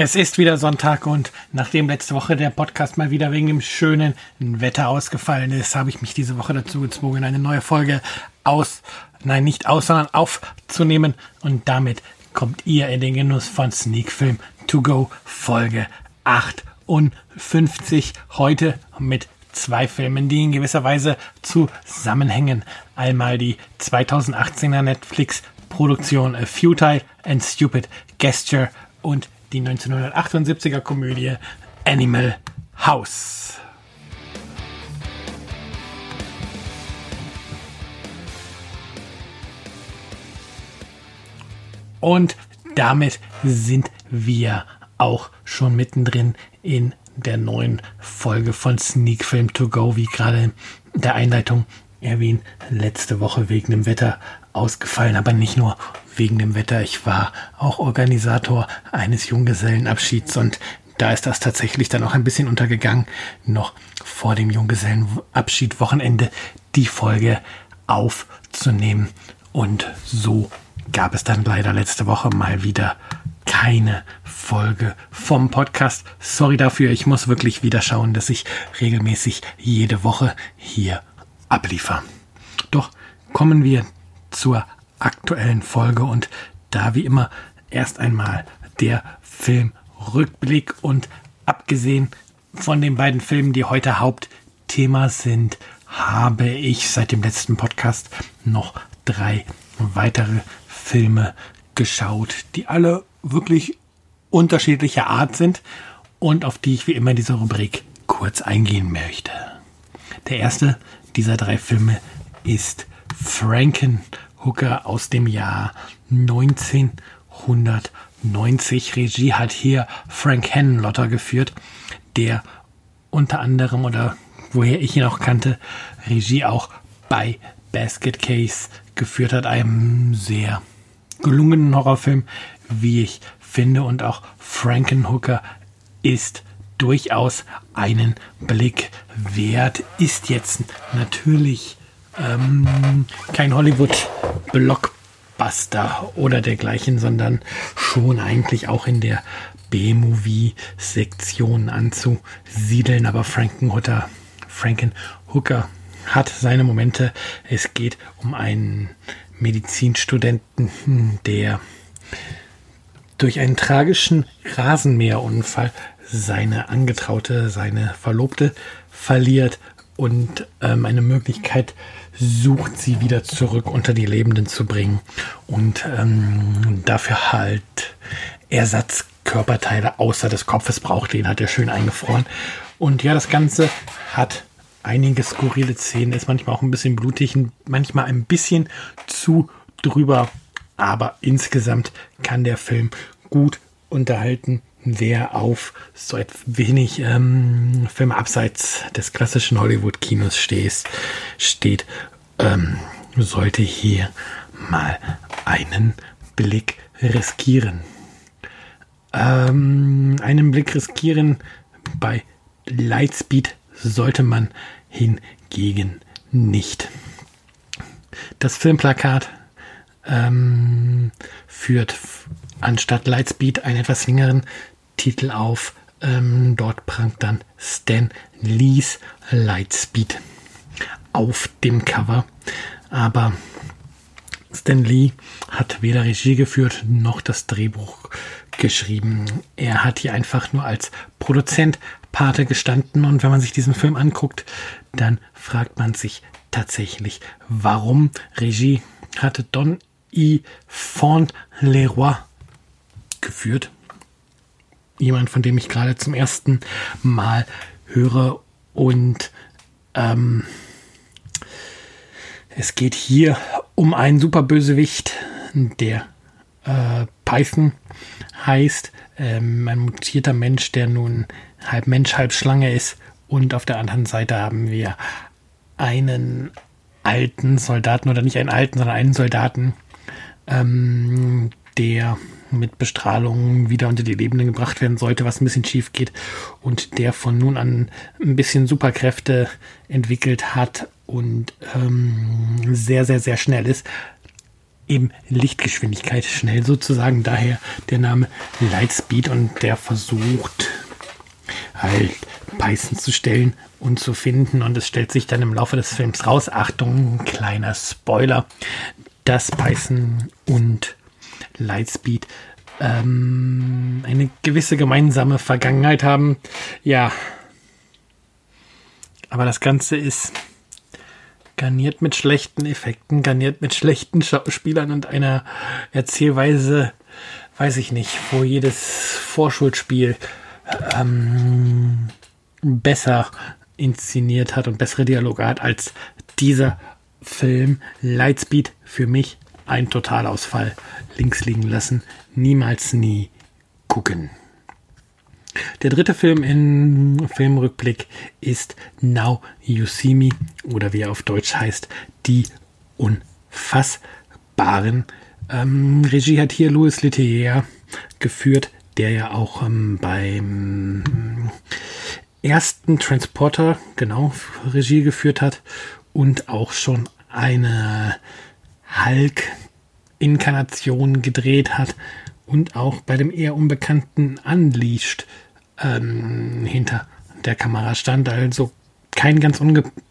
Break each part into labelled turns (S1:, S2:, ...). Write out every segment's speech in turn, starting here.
S1: Es ist wieder Sonntag und nachdem letzte Woche der Podcast mal wieder wegen dem schönen Wetter ausgefallen ist, habe ich mich diese Woche dazu gezwungen, eine neue Folge aus, nein, nicht aus, sondern aufzunehmen. Und damit kommt ihr in den Genuss von Sneak Film To Go Folge 58. Heute mit zwei Filmen, die in gewisser Weise zusammenhängen. Einmal die 2018er Netflix Produktion A Futile and Stupid Gesture und die 1978er Komödie Animal House. Und damit sind wir auch schon mittendrin in der neuen Folge von Sneak Film To Go, wie gerade in der Einleitung erwähnt, letzte Woche wegen dem Wetter ausgefallen, aber nicht nur wegen dem Wetter. Ich war auch Organisator eines Junggesellenabschieds und da ist das tatsächlich dann auch ein bisschen untergegangen, noch vor dem Junggesellenabschied Wochenende die Folge aufzunehmen. Und so gab es dann leider letzte Woche mal wieder keine Folge vom Podcast. Sorry dafür, ich muss wirklich wieder schauen, dass ich regelmäßig jede Woche hier abliefere. Doch kommen wir zur aktuellen Folge und da wie immer erst einmal der Filmrückblick und abgesehen von den beiden Filmen, die heute Hauptthema sind, habe ich seit dem letzten Podcast noch drei weitere Filme geschaut, die alle wirklich unterschiedlicher Art sind und auf die ich wie immer in dieser Rubrik kurz eingehen möchte. Der erste dieser drei Filme ist Frankenhooker aus dem Jahr 1990. Regie hat hier Frank Henlotter geführt, der unter anderem oder woher ich ihn auch kannte, Regie auch bei Basket Case geführt hat, einem sehr gelungenen Horrorfilm, wie ich finde. Und auch Frankenhooker ist durchaus einen Blick wert. Ist jetzt natürlich ähm, kein Hollywood-Blockbuster oder dergleichen, sondern schon eigentlich auch in der B-Movie-Sektion anzusiedeln. Aber Frankenhooker, Frankenhooker hat seine Momente. Es geht um einen Medizinstudenten, der durch einen tragischen Rasenmäherunfall seine Angetraute, seine Verlobte verliert und ähm, eine Möglichkeit sucht, sie wieder zurück unter die Lebenden zu bringen und ähm, dafür halt Ersatzkörperteile außer des Kopfes braucht. Den hat er schön eingefroren. Und ja, das Ganze hat einige skurrile Szenen, ist manchmal auch ein bisschen blutig, manchmal ein bisschen zu drüber, aber insgesamt kann der Film gut unterhalten. Wer auf so ein wenig ähm, Filme abseits des klassischen Hollywood-Kinos steht, ähm, sollte hier mal einen Blick riskieren. Ähm, einen Blick riskieren bei Lightspeed sollte man hingegen nicht. Das Filmplakat ähm, führt anstatt Lightspeed einen etwas längeren Titel auf. Ähm, dort prangt dann Stan Lees Lightspeed auf dem Cover. Aber Stan Lee hat weder Regie geführt noch das Drehbuch geschrieben. Er hat hier einfach nur als Produzent Pate gestanden und wenn man sich diesen Film anguckt, dann fragt man sich tatsächlich, warum Regie hatte Don E. Font-Leroy geführt. Jemand, von dem ich gerade zum ersten Mal höre und ähm, es geht hier um einen Superbösewicht, der äh, Python heißt. Ähm, ein mutierter Mensch, der nun halb Mensch, halb Schlange ist. Und auf der anderen Seite haben wir einen alten Soldaten, oder nicht einen alten, sondern einen Soldaten, ähm, der mit Bestrahlung wieder unter die Lebenden gebracht werden sollte, was ein bisschen schief geht und der von nun an ein bisschen Superkräfte entwickelt hat und ähm, sehr, sehr, sehr schnell ist. eben Lichtgeschwindigkeit schnell sozusagen. Daher der Name Lightspeed und der versucht halt Beißen zu stellen und zu finden. Und es stellt sich dann im Laufe des Films raus, Achtung, kleiner Spoiler, dass Beißen und Lightspeed ähm, eine gewisse gemeinsame Vergangenheit haben. Ja. Aber das Ganze ist garniert mit schlechten Effekten, garniert mit schlechten Schauspielern und einer Erzählweise, weiß ich nicht, wo jedes Vorschulspiel ähm, besser inszeniert hat und bessere Dialoge hat als dieser Film. Lightspeed für mich ein Totalausfall. Links liegen lassen, niemals nie gucken. Der dritte Film im Filmrückblick ist Now You See Me oder wie er auf Deutsch heißt, Die Unfassbaren. Ähm, Regie hat hier Louis Leterrier geführt, der ja auch ähm, beim ersten Transporter, genau, Regie geführt hat und auch schon eine Hulk-Inkarnation gedreht hat und auch bei dem eher unbekannten Unleashed ähm, hinter der Kamera stand. Also kein ganz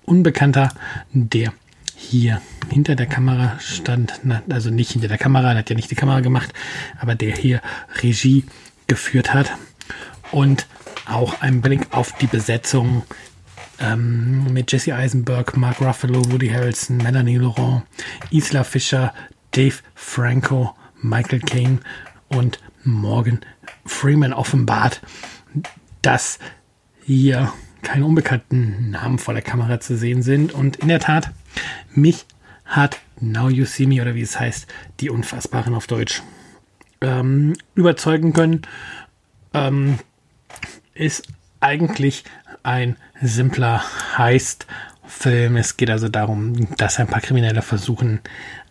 S1: unbekannter, der hier hinter der Kamera stand, also nicht hinter der Kamera, hat ja nicht die Kamera gemacht, aber der hier Regie geführt hat. Und auch ein Blick auf die Besetzung ähm, mit Jesse Eisenberg, Mark Ruffalo, Woody Harrelson, Melanie Laurent, Isla Fischer, Dave Franco, Michael Caine und Morgan Freeman offenbart, dass hier keine unbekannten Namen vor der Kamera zu sehen sind. Und in der Tat, mich hat Now You See Me oder wie es heißt, die Unfassbaren auf Deutsch ähm, überzeugen können. Ähm, ist eigentlich ein simpler Heist-Film. Es geht also darum, dass ein paar Kriminelle versuchen,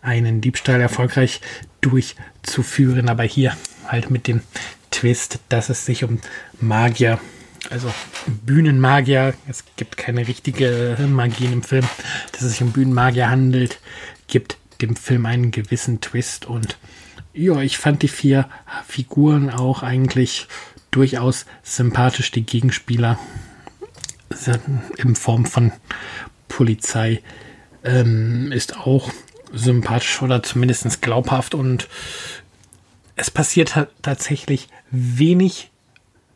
S1: einen Diebstahl erfolgreich durchzuführen, aber hier halt mit dem Twist, dass es sich um Magier, also Bühnenmagier, es gibt keine richtige Magie im Film, dass es sich um Bühnenmagier handelt, gibt dem Film einen gewissen Twist. Und ja, ich fand die vier Figuren auch eigentlich durchaus sympathisch, die Gegenspieler in Form von Polizei ähm, ist auch sympathisch oder zumindest glaubhaft und es passiert tatsächlich wenig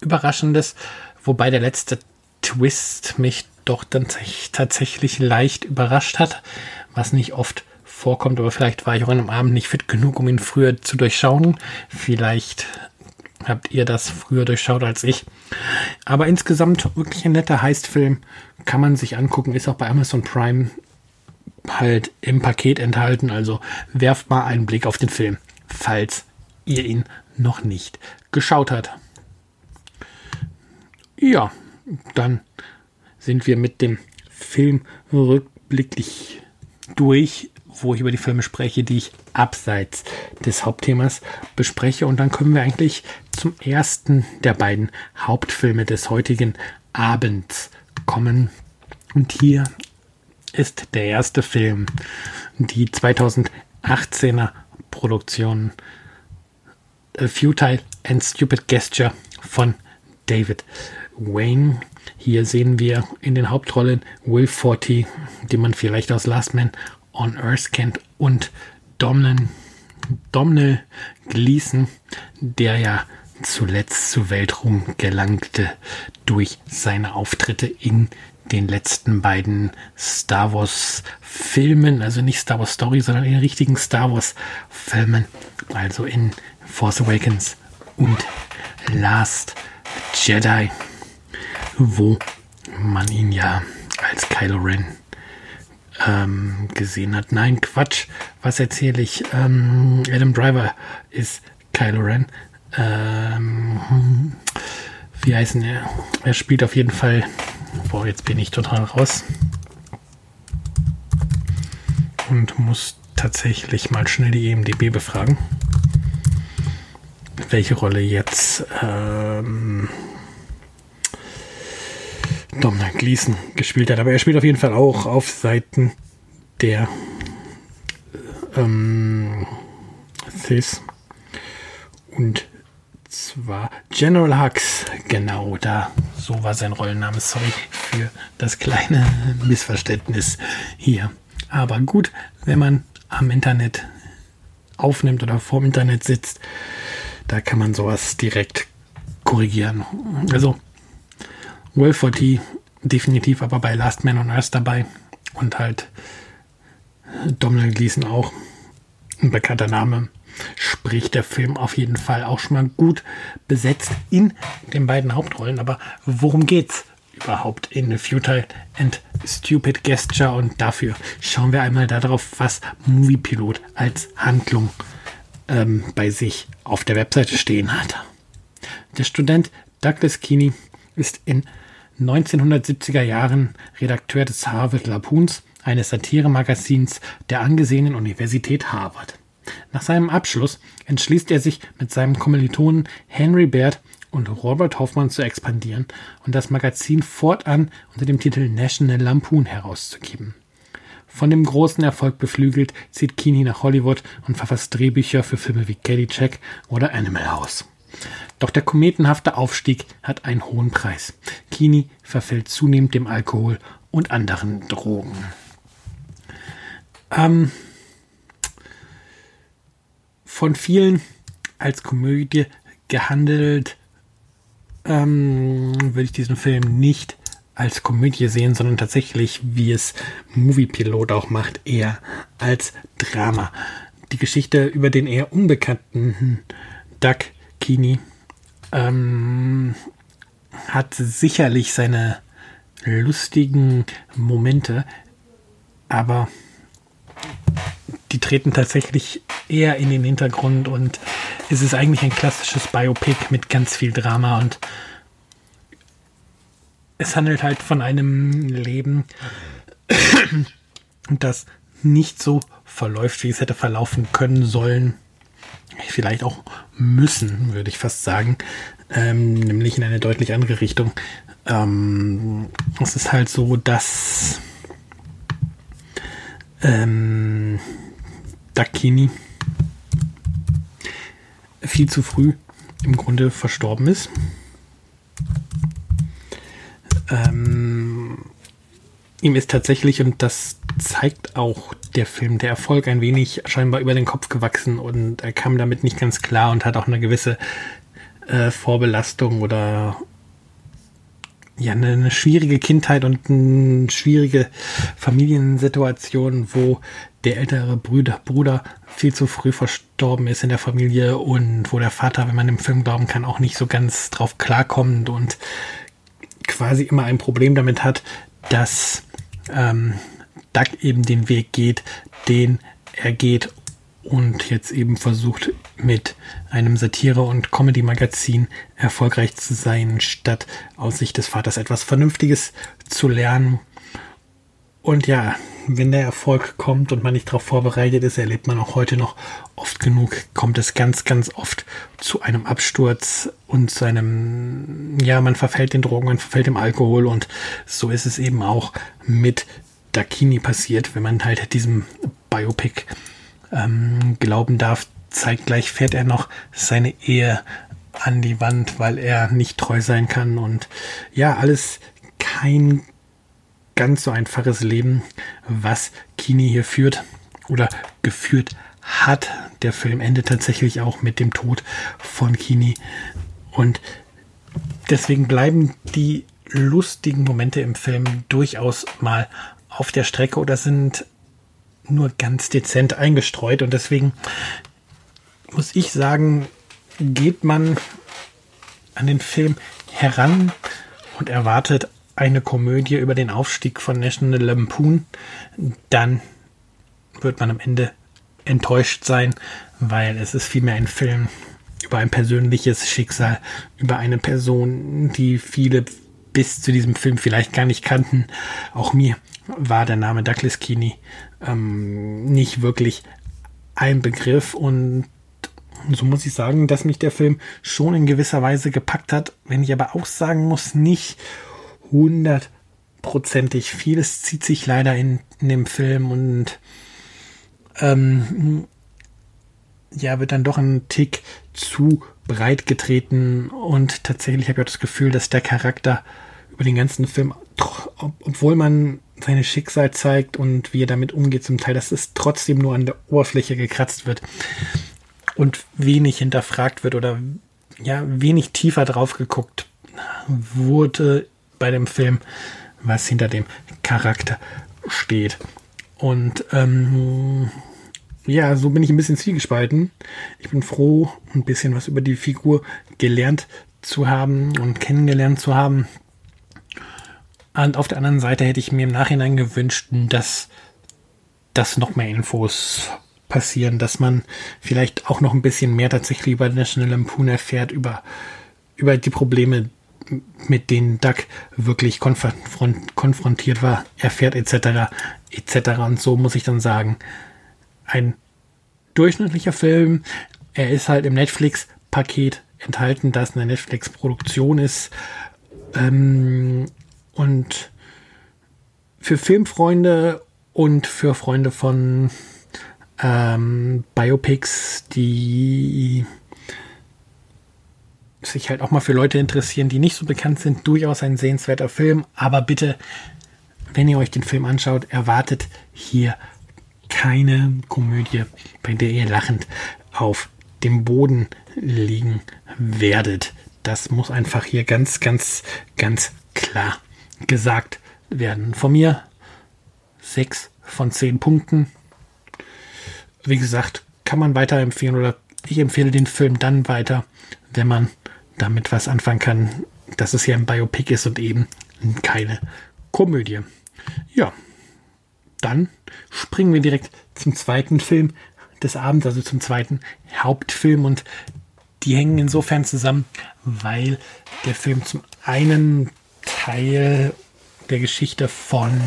S1: Überraschendes, wobei der letzte Twist mich doch dann tatsächlich leicht überrascht hat, was nicht oft vorkommt, aber vielleicht war ich auch an einem Abend nicht fit genug, um ihn früher zu durchschauen. Vielleicht habt ihr das früher durchschaut als ich. Aber insgesamt wirklich ein netter Heistfilm. Kann man sich angucken. Ist auch bei Amazon Prime halt im Paket enthalten. Also werft mal einen Blick auf den Film, falls ihr ihn noch nicht geschaut habt. Ja, dann sind wir mit dem Film rückblicklich durch wo ich über die Filme spreche, die ich abseits des Hauptthemas bespreche. Und dann kommen wir eigentlich zum ersten der beiden Hauptfilme des heutigen Abends kommen. Und hier ist der erste Film, die 2018er Produktion A Futile and Stupid Gesture von David Wayne. Hier sehen wir in den Hauptrollen Will Forty, den man vielleicht aus Last Man on Earth kennt und Domhnall, Domhnall Gleeson, der ja zuletzt zu Weltruhm gelangte durch seine Auftritte in den letzten beiden Star Wars Filmen, also nicht Star Wars Story, sondern in den richtigen Star Wars Filmen, also in Force Awakens und Last Jedi, wo man ihn ja als Kylo Ren ähm, gesehen hat. Nein, Quatsch. Was erzähle ich? Ähm, Adam Driver ist Kylo Ren. Ähm, wie heißen er? Er spielt auf jeden Fall. Boah, jetzt bin ich total raus. Und muss tatsächlich mal schnell die EMDB befragen. Welche Rolle jetzt ähm, Dominic Gleason gespielt hat. Aber er spielt auf jeden Fall auch auf Seiten der ähm. Und zwar General Hux, genau, da, so war sein Rollenname. Sorry für das kleine Missverständnis hier. Aber gut, wenn man am Internet aufnimmt oder vorm Internet sitzt, da kann man sowas direkt korrigieren. Also, Will Forty definitiv aber bei Last Man on Earth dabei und halt Domhnall Gleeson auch ein bekannter Name sprich der Film auf jeden Fall auch schon mal gut besetzt in den beiden Hauptrollen. Aber worum geht's überhaupt in Futile and Stupid Gesture? Und dafür schauen wir einmal darauf, was Moviepilot als Handlung ähm, bei sich auf der Webseite stehen hat. Der Student Douglas Keeney ist in 1970er Jahren Redakteur des Harvard Lampoons, eines Satiremagazins der angesehenen Universität Harvard. Nach seinem Abschluss entschließt er sich mit seinem Kommilitonen Henry Baird und Robert Hoffmann zu expandieren und das Magazin fortan unter dem Titel National Lampoon herauszugeben. Von dem großen Erfolg beflügelt zieht Keeney nach Hollywood und verfasst Drehbücher für Filme wie Caddyshack oder Animal House. Doch der kometenhafte Aufstieg hat einen hohen Preis. Keeney verfällt zunehmend dem Alkohol und anderen Drogen. Ähm, von vielen als Komödie gehandelt, ähm, würde ich diesen Film nicht als Komödie sehen, sondern tatsächlich, wie es Movie Pilot auch macht, eher als Drama. Die Geschichte über den eher unbekannten Doug Keeney ähm, hat sicherlich seine lustigen Momente, aber die treten tatsächlich eher in den Hintergrund und es ist eigentlich ein klassisches Biopic mit ganz viel Drama und es handelt halt von einem Leben, das nicht so verläuft, wie es hätte verlaufen können sollen. Vielleicht auch müssen, würde ich fast sagen. Ähm, nämlich in eine deutlich andere Richtung. Ähm, es ist halt so, dass ähm, Dakini viel zu früh im Grunde verstorben ist. Ähm, ihm ist tatsächlich, und das zeigt auch der Film, der Erfolg ein wenig scheinbar über den Kopf gewachsen und er kam damit nicht ganz klar und hat auch eine gewisse äh, Vorbelastung oder ja, eine, eine, schwierige Kindheit und eine schwierige Familiensituation, wo der ältere Bruder, Bruder viel zu früh verstorben ist in der Familie und wo der Vater, wenn man dem Film glauben kann, auch nicht so ganz drauf klarkommt und quasi immer ein Problem damit hat, dass ähm, Doug eben den Weg geht, den er geht und jetzt eben versucht mit einem Satire- und Comedy-Magazin erfolgreich zu sein, statt aus Sicht des Vaters etwas Vernünftiges zu lernen. Und ja, wenn der Erfolg kommt und man nicht darauf vorbereitet ist, erlebt man auch heute noch oft genug, kommt es ganz, ganz oft zu einem Absturz und zu einem, ja, man verfällt den Drogen, man verfällt dem Alkohol und so ist es eben auch mit Dakini passiert, wenn man halt diesem Biopic ähm, glauben darf. Zeitgleich fährt er noch seine Ehe an die Wand, weil er nicht treu sein kann und ja, alles kein ganz so einfaches Leben, was Kini hier führt oder geführt hat. Der Film endet tatsächlich auch mit dem Tod von Kini und deswegen bleiben die lustigen Momente im Film durchaus mal auf der Strecke oder sind nur ganz dezent eingestreut. Und deswegen muss ich sagen, geht man an den Film heran und erwartet eine Komödie über den Aufstieg von National Lampoon, dann wird man am Ende enttäuscht sein, weil es ist vielmehr ein Film über ein persönliches Schicksal, über eine Person, die viele bis zu diesem Film vielleicht gar nicht kannten. Auch mir war der Name Douglas Keeney ähm, nicht wirklich ein Begriff und so muss ich sagen, dass mich der Film schon in gewisser Weise gepackt hat, wenn ich aber auch sagen muss, nicht hundertprozentig. Vieles zieht sich leider in, in dem Film und ähm, ja, wird dann doch ein Tick zu breit getreten und tatsächlich habe ich auch das Gefühl, dass der Charakter über den ganzen Film, obwohl man seine Schicksal zeigt und wie er damit umgeht zum Teil, dass es trotzdem nur an der Oberfläche gekratzt wird und wenig hinterfragt wird oder ja, wenig tiefer drauf geguckt wurde bei dem Film, was hinter dem Charakter steht. Und ähm, ja, so bin ich ein bisschen zwiegespalten. Ich bin froh, ein bisschen was über die Figur gelernt zu haben und kennengelernt zu haben. Und auf der anderen Seite hätte ich mir im Nachhinein gewünscht, dass, dass noch mehr Infos passieren, dass man vielleicht auch noch ein bisschen mehr tatsächlich über National Lampoon erfährt, über, über die Probleme, mit denen Duck wirklich konfront konfrontiert war, erfährt etc. etc. Und so muss ich dann sagen, ein durchschnittlicher Film. Er ist halt im Netflix-Paket enthalten, das eine Netflix-Produktion ist. Ähm, und für Filmfreunde und für Freunde von ähm, Biopics, die sich halt auch mal für Leute interessieren, die nicht so bekannt sind, durchaus ein sehenswerter Film. Aber bitte, wenn ihr euch den Film anschaut, erwartet hier keine Komödie, bei der ihr lachend auf dem Boden liegen werdet. Das muss einfach hier ganz, ganz, ganz klar gesagt werden. Von mir sechs von zehn Punkten. Wie gesagt, kann man weiterempfehlen oder ich empfehle den Film dann weiter, wenn man damit was anfangen kann, dass es hier ein Biopic ist und eben keine Komödie. Ja, dann springen wir direkt zum zweiten Film des Abends, also zum zweiten Hauptfilm. Und die hängen insofern zusammen, weil der Film zum einen Teil der Geschichte von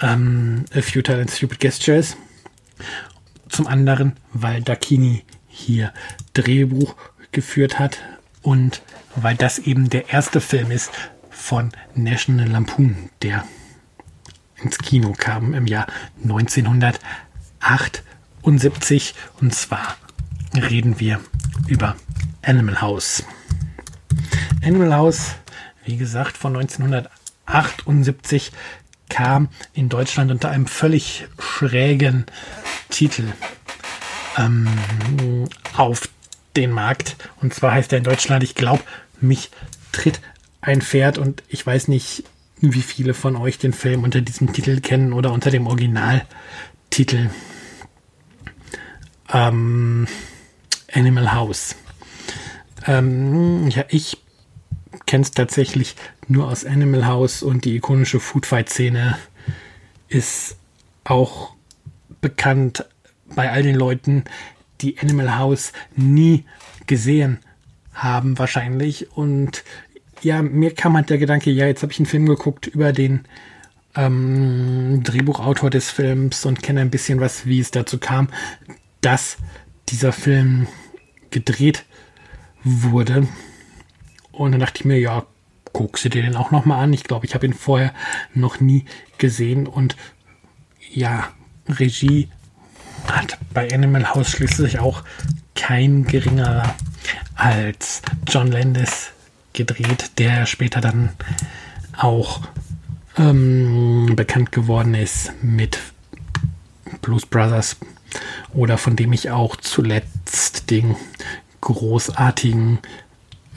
S1: ähm, A Futile and Stupid Gestures, zum anderen, weil Dakini hier Drehbuch geführt hat und weil das eben der erste Film ist von National Lampoon, der ins Kino kam im Jahr 1978. Und zwar reden wir über Animal House. Animal House, wie gesagt, von 1978 kam in Deutschland unter einem völlig schrägen Titel ähm, auf den Markt. Und zwar heißt er in Deutschland, ich glaube, mich tritt ein Pferd und ich weiß nicht, wie viele von euch den Film unter diesem Titel kennen oder unter dem Originaltitel ähm, Animal House. Ähm, ja, ich kenne es tatsächlich nur aus Animal House und die ikonische Foodfight-Szene ist auch bekannt bei all den Leuten, die Animal House nie gesehen haben wahrscheinlich und ja, mir kam halt der Gedanke, ja, jetzt habe ich einen Film geguckt über den ähm, Drehbuchautor des Films und kenne ein bisschen was, wie es dazu kam, dass dieser Film gedreht wurde. Und dann dachte ich mir, ja, guckst du dir den auch nochmal an. Ich glaube, ich habe ihn vorher noch nie gesehen. Und ja, Regie hat bei Animal House schließlich auch kein geringerer als John Landis gedreht, der später dann auch ähm, bekannt geworden ist mit Blues Brothers oder von dem ich auch zuletzt den großartigen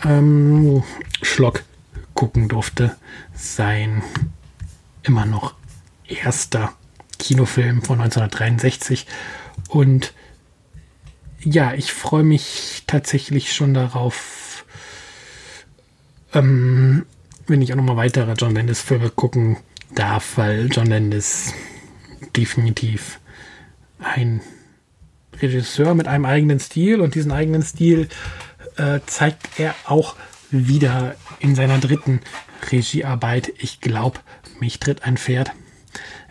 S1: ähm, Schlock gucken durfte. Sein immer noch erster Kinofilm von 1963 und ja, ich freue mich tatsächlich schon darauf, ähm, wenn ich auch nochmal weitere John Landis-Filme gucken darf, weil John Landis definitiv ein Regisseur mit einem eigenen Stil und diesen eigenen Stil äh, zeigt er auch wieder in seiner dritten Regiearbeit. Ich glaube, mich tritt ein Pferd.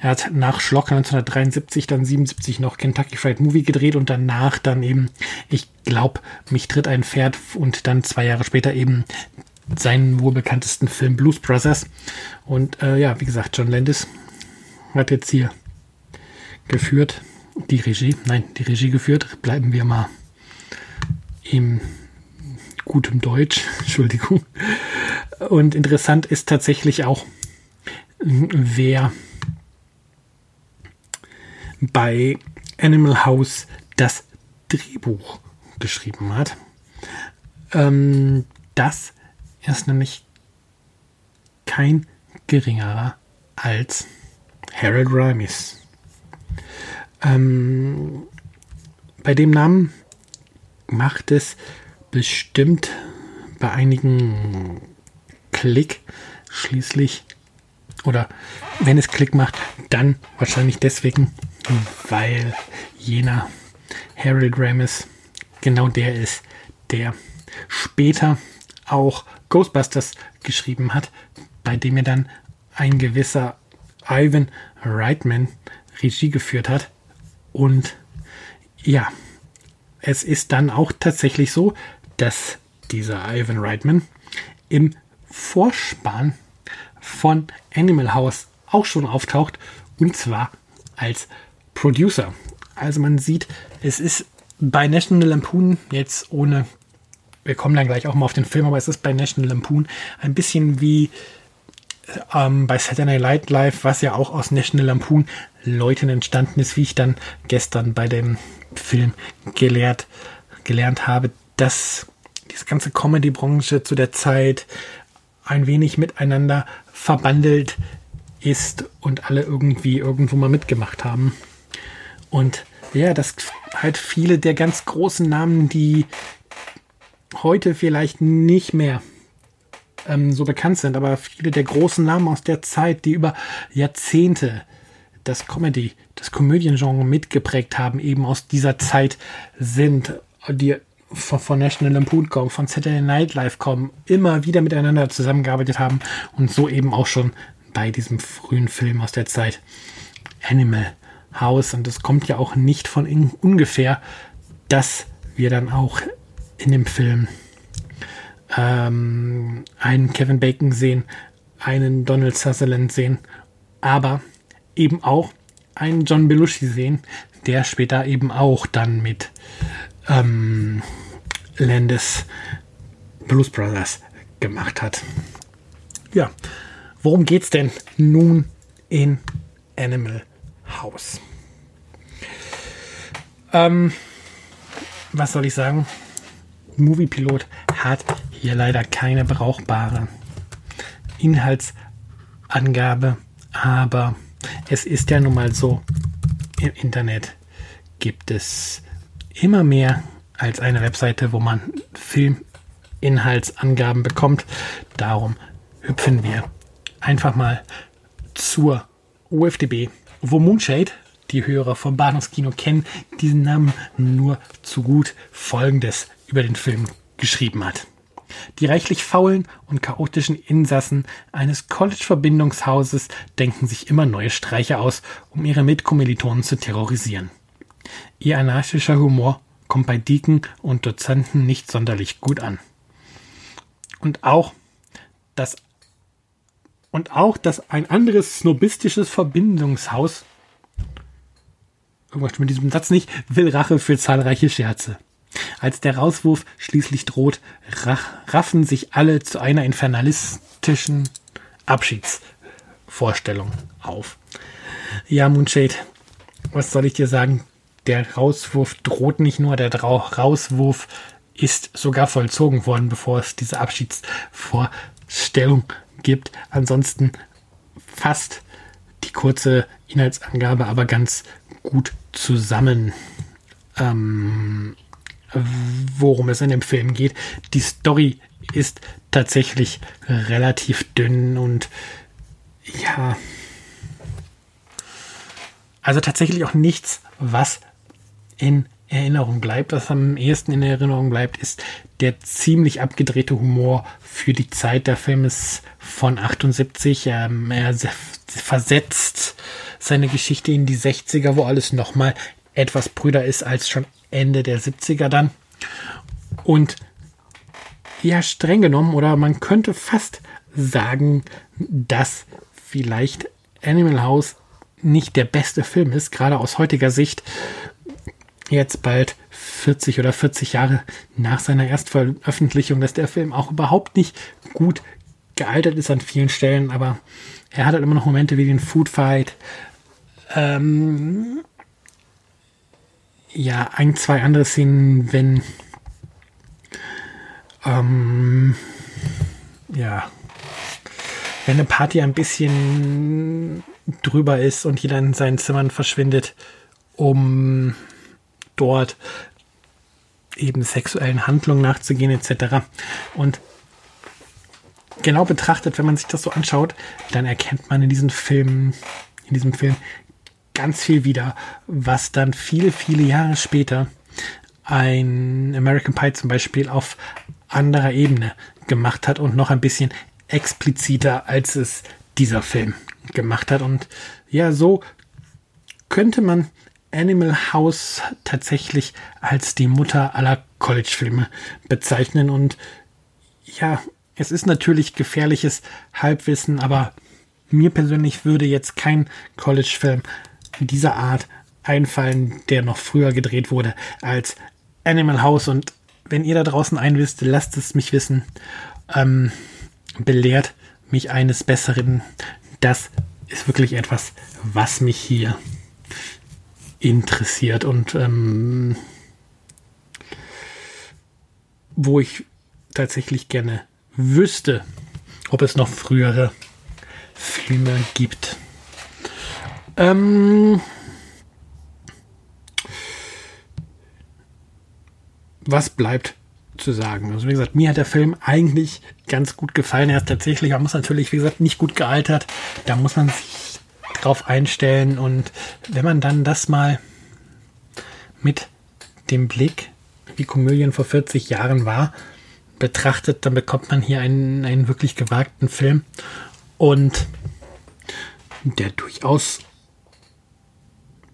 S1: Er hat nach Schlock 1973, dann 77 noch Kentucky Fried Movie gedreht und danach dann eben, ich glaube, mich tritt ein Pferd und dann zwei Jahre später eben seinen wohl bekanntesten Film Blues Brothers. Und äh, ja, wie gesagt, John Landis hat jetzt hier geführt die Regie, nein, die Regie geführt. Bleiben wir mal im gutem Deutsch, Entschuldigung. Und interessant ist tatsächlich auch, wer bei Animal House das Drehbuch geschrieben hat. Ähm, das ist nämlich kein geringerer als Harold Ramis. Ähm, bei dem Namen macht es bestimmt bei einigen Klick schließlich oder wenn es Klick macht, dann wahrscheinlich deswegen, weil jener Harold Ramis genau der ist, der später auch Ghostbusters geschrieben hat, bei dem er dann ein gewisser Ivan Reitman Regie geführt hat. Und ja, es ist dann auch tatsächlich so, dass dieser Ivan Reitman im Vorspann von Animal House auch schon auftaucht und zwar als Producer. Also man sieht, es ist bei National Lampoon jetzt ohne, wir kommen dann gleich auch mal auf den Film, aber es ist bei National Lampoon ein bisschen wie ähm, bei Saturday Night Live, was ja auch aus National Lampoon Leuten entstanden ist, wie ich dann gestern bei dem Film gelehrt, gelernt habe, dass diese ganze Comedy-Branche zu der Zeit ein wenig miteinander verbandelt ist und alle irgendwie irgendwo mal mitgemacht haben. Und ja, dass halt viele der ganz großen Namen, die heute vielleicht nicht mehr ähm, so bekannt sind, aber viele der großen Namen aus der Zeit, die über Jahrzehnte das Comedy, das Komödiengenre mitgeprägt haben, eben aus dieser Zeit sind, die von, von National Lampoon kommen, von Saturday Night Live kommen, immer wieder miteinander zusammengearbeitet haben und so eben auch schon bei diesem frühen Film aus der Zeit Animal House. Und es kommt ja auch nicht von ungefähr, dass wir dann auch in dem Film ähm, einen Kevin Bacon sehen, einen Donald Sutherland sehen, aber eben auch einen John Belushi sehen, der später eben auch dann mit ähm, Landis Blues Brothers gemacht hat. Ja, worum geht's denn nun in Animal House? Ähm, was soll ich sagen? Moviepilot hat hier leider keine brauchbare Inhaltsangabe, aber es ist ja nun mal so, im Internet gibt es immer mehr als eine Webseite, wo man Filminhaltsangaben bekommt. Darum hüpfen wir einfach mal zur UFDB, wo Moonshade, die Hörer vom Bahnhofskino kennen, diesen Namen nur zu gut Folgendes über den Film geschrieben hat. Die reichlich faulen und chaotischen Insassen eines College-Verbindungshauses denken sich immer neue Streiche aus, um ihre Mitkommilitonen zu terrorisieren. Ihr anarchischer Humor kommt bei Deacon und Dozenten nicht sonderlich gut an. Und auch, dass und auch, dass ein anderes snobistisches Verbindungshaus irgendwas mit diesem Satz nicht will Rache für zahlreiche Scherze. Als der Rauswurf schließlich droht, raffen sich alle zu einer infernalistischen Abschiedsvorstellung auf. Ja, Moonshade, was soll ich dir sagen? Der Rauswurf droht nicht nur, der Rauswurf ist sogar vollzogen worden, bevor es diese Abschiedsvorstellung gibt. Ansonsten fasst die kurze Inhaltsangabe aber ganz gut zusammen. Ähm, worum es in dem Film geht. Die Story ist tatsächlich relativ dünn und ja. Also tatsächlich auch nichts, was in Erinnerung bleibt. Was am ehesten in Erinnerung bleibt, ist der ziemlich abgedrehte Humor für die Zeit. Der Film ist von 78. Ähm, er versetzt seine Geschichte in die 60er, wo alles nochmal etwas brüder ist als schon Ende der 70er dann. Und ja, streng genommen, oder man könnte fast sagen, dass vielleicht Animal House nicht der beste Film ist, gerade aus heutiger Sicht, jetzt bald 40 oder 40 Jahre nach seiner Erstveröffentlichung, dass der Film auch überhaupt nicht gut gealtert ist an vielen Stellen, aber er hat halt immer noch Momente wie den Food Fight. Ähm, ja, ein, zwei andere Szenen, wenn ähm, ja, wenn eine Party ein bisschen drüber ist und jeder in seinen Zimmern verschwindet, um dort eben sexuellen Handlungen nachzugehen etc. Und genau betrachtet, wenn man sich das so anschaut, dann erkennt man in diesem Film, in diesem Film ganz viel wieder, was dann viele, viele Jahre später ein American Pie zum Beispiel auf anderer Ebene gemacht hat und noch ein bisschen expliziter, als es dieser Film gemacht hat. Und ja, so könnte man Animal House tatsächlich als die Mutter aller College-Filme bezeichnen. Und ja, es ist natürlich gefährliches Halbwissen, aber mir persönlich würde jetzt kein College-Film dieser Art einfallen, der noch früher gedreht wurde als Animal House. Und wenn ihr da draußen einen wisst, lasst es mich wissen. Ähm, belehrt mich eines Besseren. Das ist wirklich etwas, was mich hier interessiert und ähm, wo ich tatsächlich gerne wüsste, ob es noch frühere Filme gibt. Ähm, was bleibt zu sagen? Also wie gesagt, mir hat der Film eigentlich ganz gut gefallen. Er ist tatsächlich, man muss natürlich, wie gesagt, nicht gut gealtert. Da muss man sich drauf einstellen. Und wenn man dann das mal mit dem Blick, wie Komödien vor 40 Jahren war, betrachtet, dann bekommt man hier einen, einen wirklich gewagten Film. Und der durchaus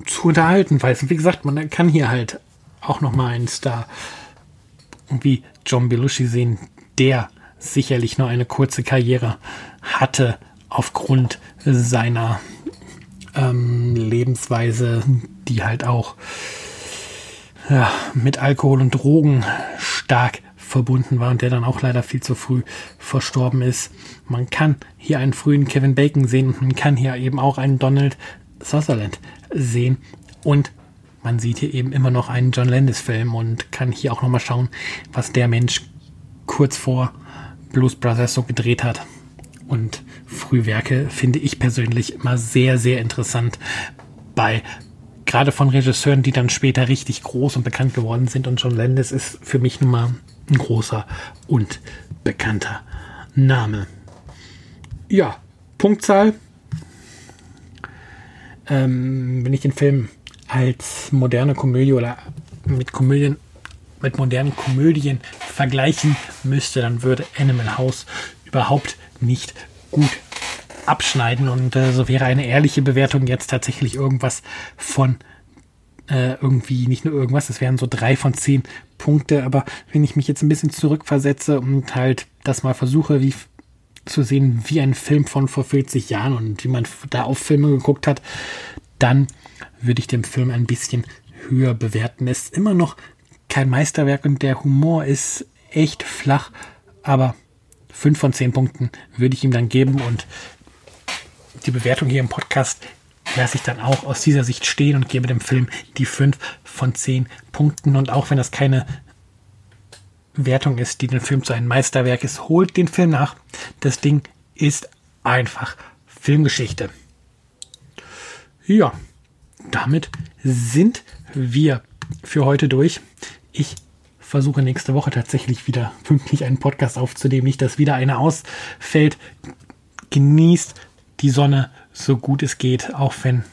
S1: zu unterhalten weiß. Wie gesagt, man kann hier halt auch noch mal einen Star wie John Belushi sehen, der sicherlich nur eine kurze Karriere hatte aufgrund seiner ähm, Lebensweise, die halt auch ja, mit Alkohol und Drogen stark verbunden war und der dann auch leider viel zu früh verstorben ist. Man kann hier einen frühen Kevin Bacon sehen und man kann hier eben auch einen Donald Sutherland sehen und man sieht hier eben immer noch einen John Landis-Film und kann hier auch nochmal schauen, was der Mensch kurz vor Blues Brothers so gedreht hat. Und Frühwerke finde ich persönlich immer sehr, sehr interessant bei gerade von Regisseuren, die dann später richtig groß und bekannt geworden sind. Und John Landis ist für mich nun mal ein großer und bekannter Name. Ja, Punktzahl. Ähm, wenn ich den Film als moderne Komödie oder mit Komödien mit modernen Komödien vergleichen müsste, dann würde Animal House überhaupt nicht gut abschneiden. Und äh, so wäre eine ehrliche Bewertung jetzt tatsächlich irgendwas von äh, irgendwie nicht nur irgendwas, es wären so drei von zehn Punkte, aber wenn ich mich jetzt ein bisschen zurückversetze und halt das mal versuche, wie zu sehen, wie ein Film von vor 40 Jahren und wie man da auf Filme geguckt hat, dann würde ich den Film ein bisschen höher bewerten. Es ist immer noch kein Meisterwerk und der Humor ist echt flach, aber 5 von 10 Punkten würde ich ihm dann geben und die Bewertung hier im Podcast lasse ich dann auch aus dieser Sicht stehen und gebe dem Film die 5 von 10 Punkten. Und auch wenn das keine Wertung ist, die den Film zu einem Meisterwerk ist, holt den Film nach. Das Ding ist einfach Filmgeschichte. Ja, damit sind wir für heute durch. Ich versuche nächste Woche tatsächlich wieder pünktlich einen Podcast aufzunehmen. Nicht, dass wieder einer ausfällt. Genießt die Sonne so gut es geht, auch wenn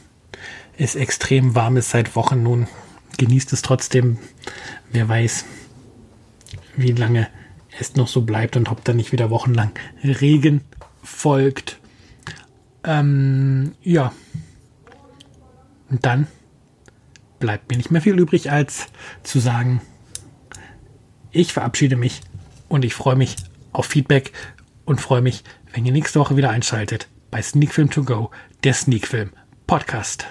S1: es extrem warm ist seit Wochen nun. Genießt es trotzdem. Wer weiß, wie lange es noch so bleibt und ob dann nicht wieder wochenlang Regen folgt. Ähm, ja. Und dann bleibt mir nicht mehr viel übrig, als zu sagen, ich verabschiede mich und ich freue mich auf Feedback und freue mich, wenn ihr nächste Woche wieder einschaltet bei Sneak Film To Go, der Sneak Film Podcast.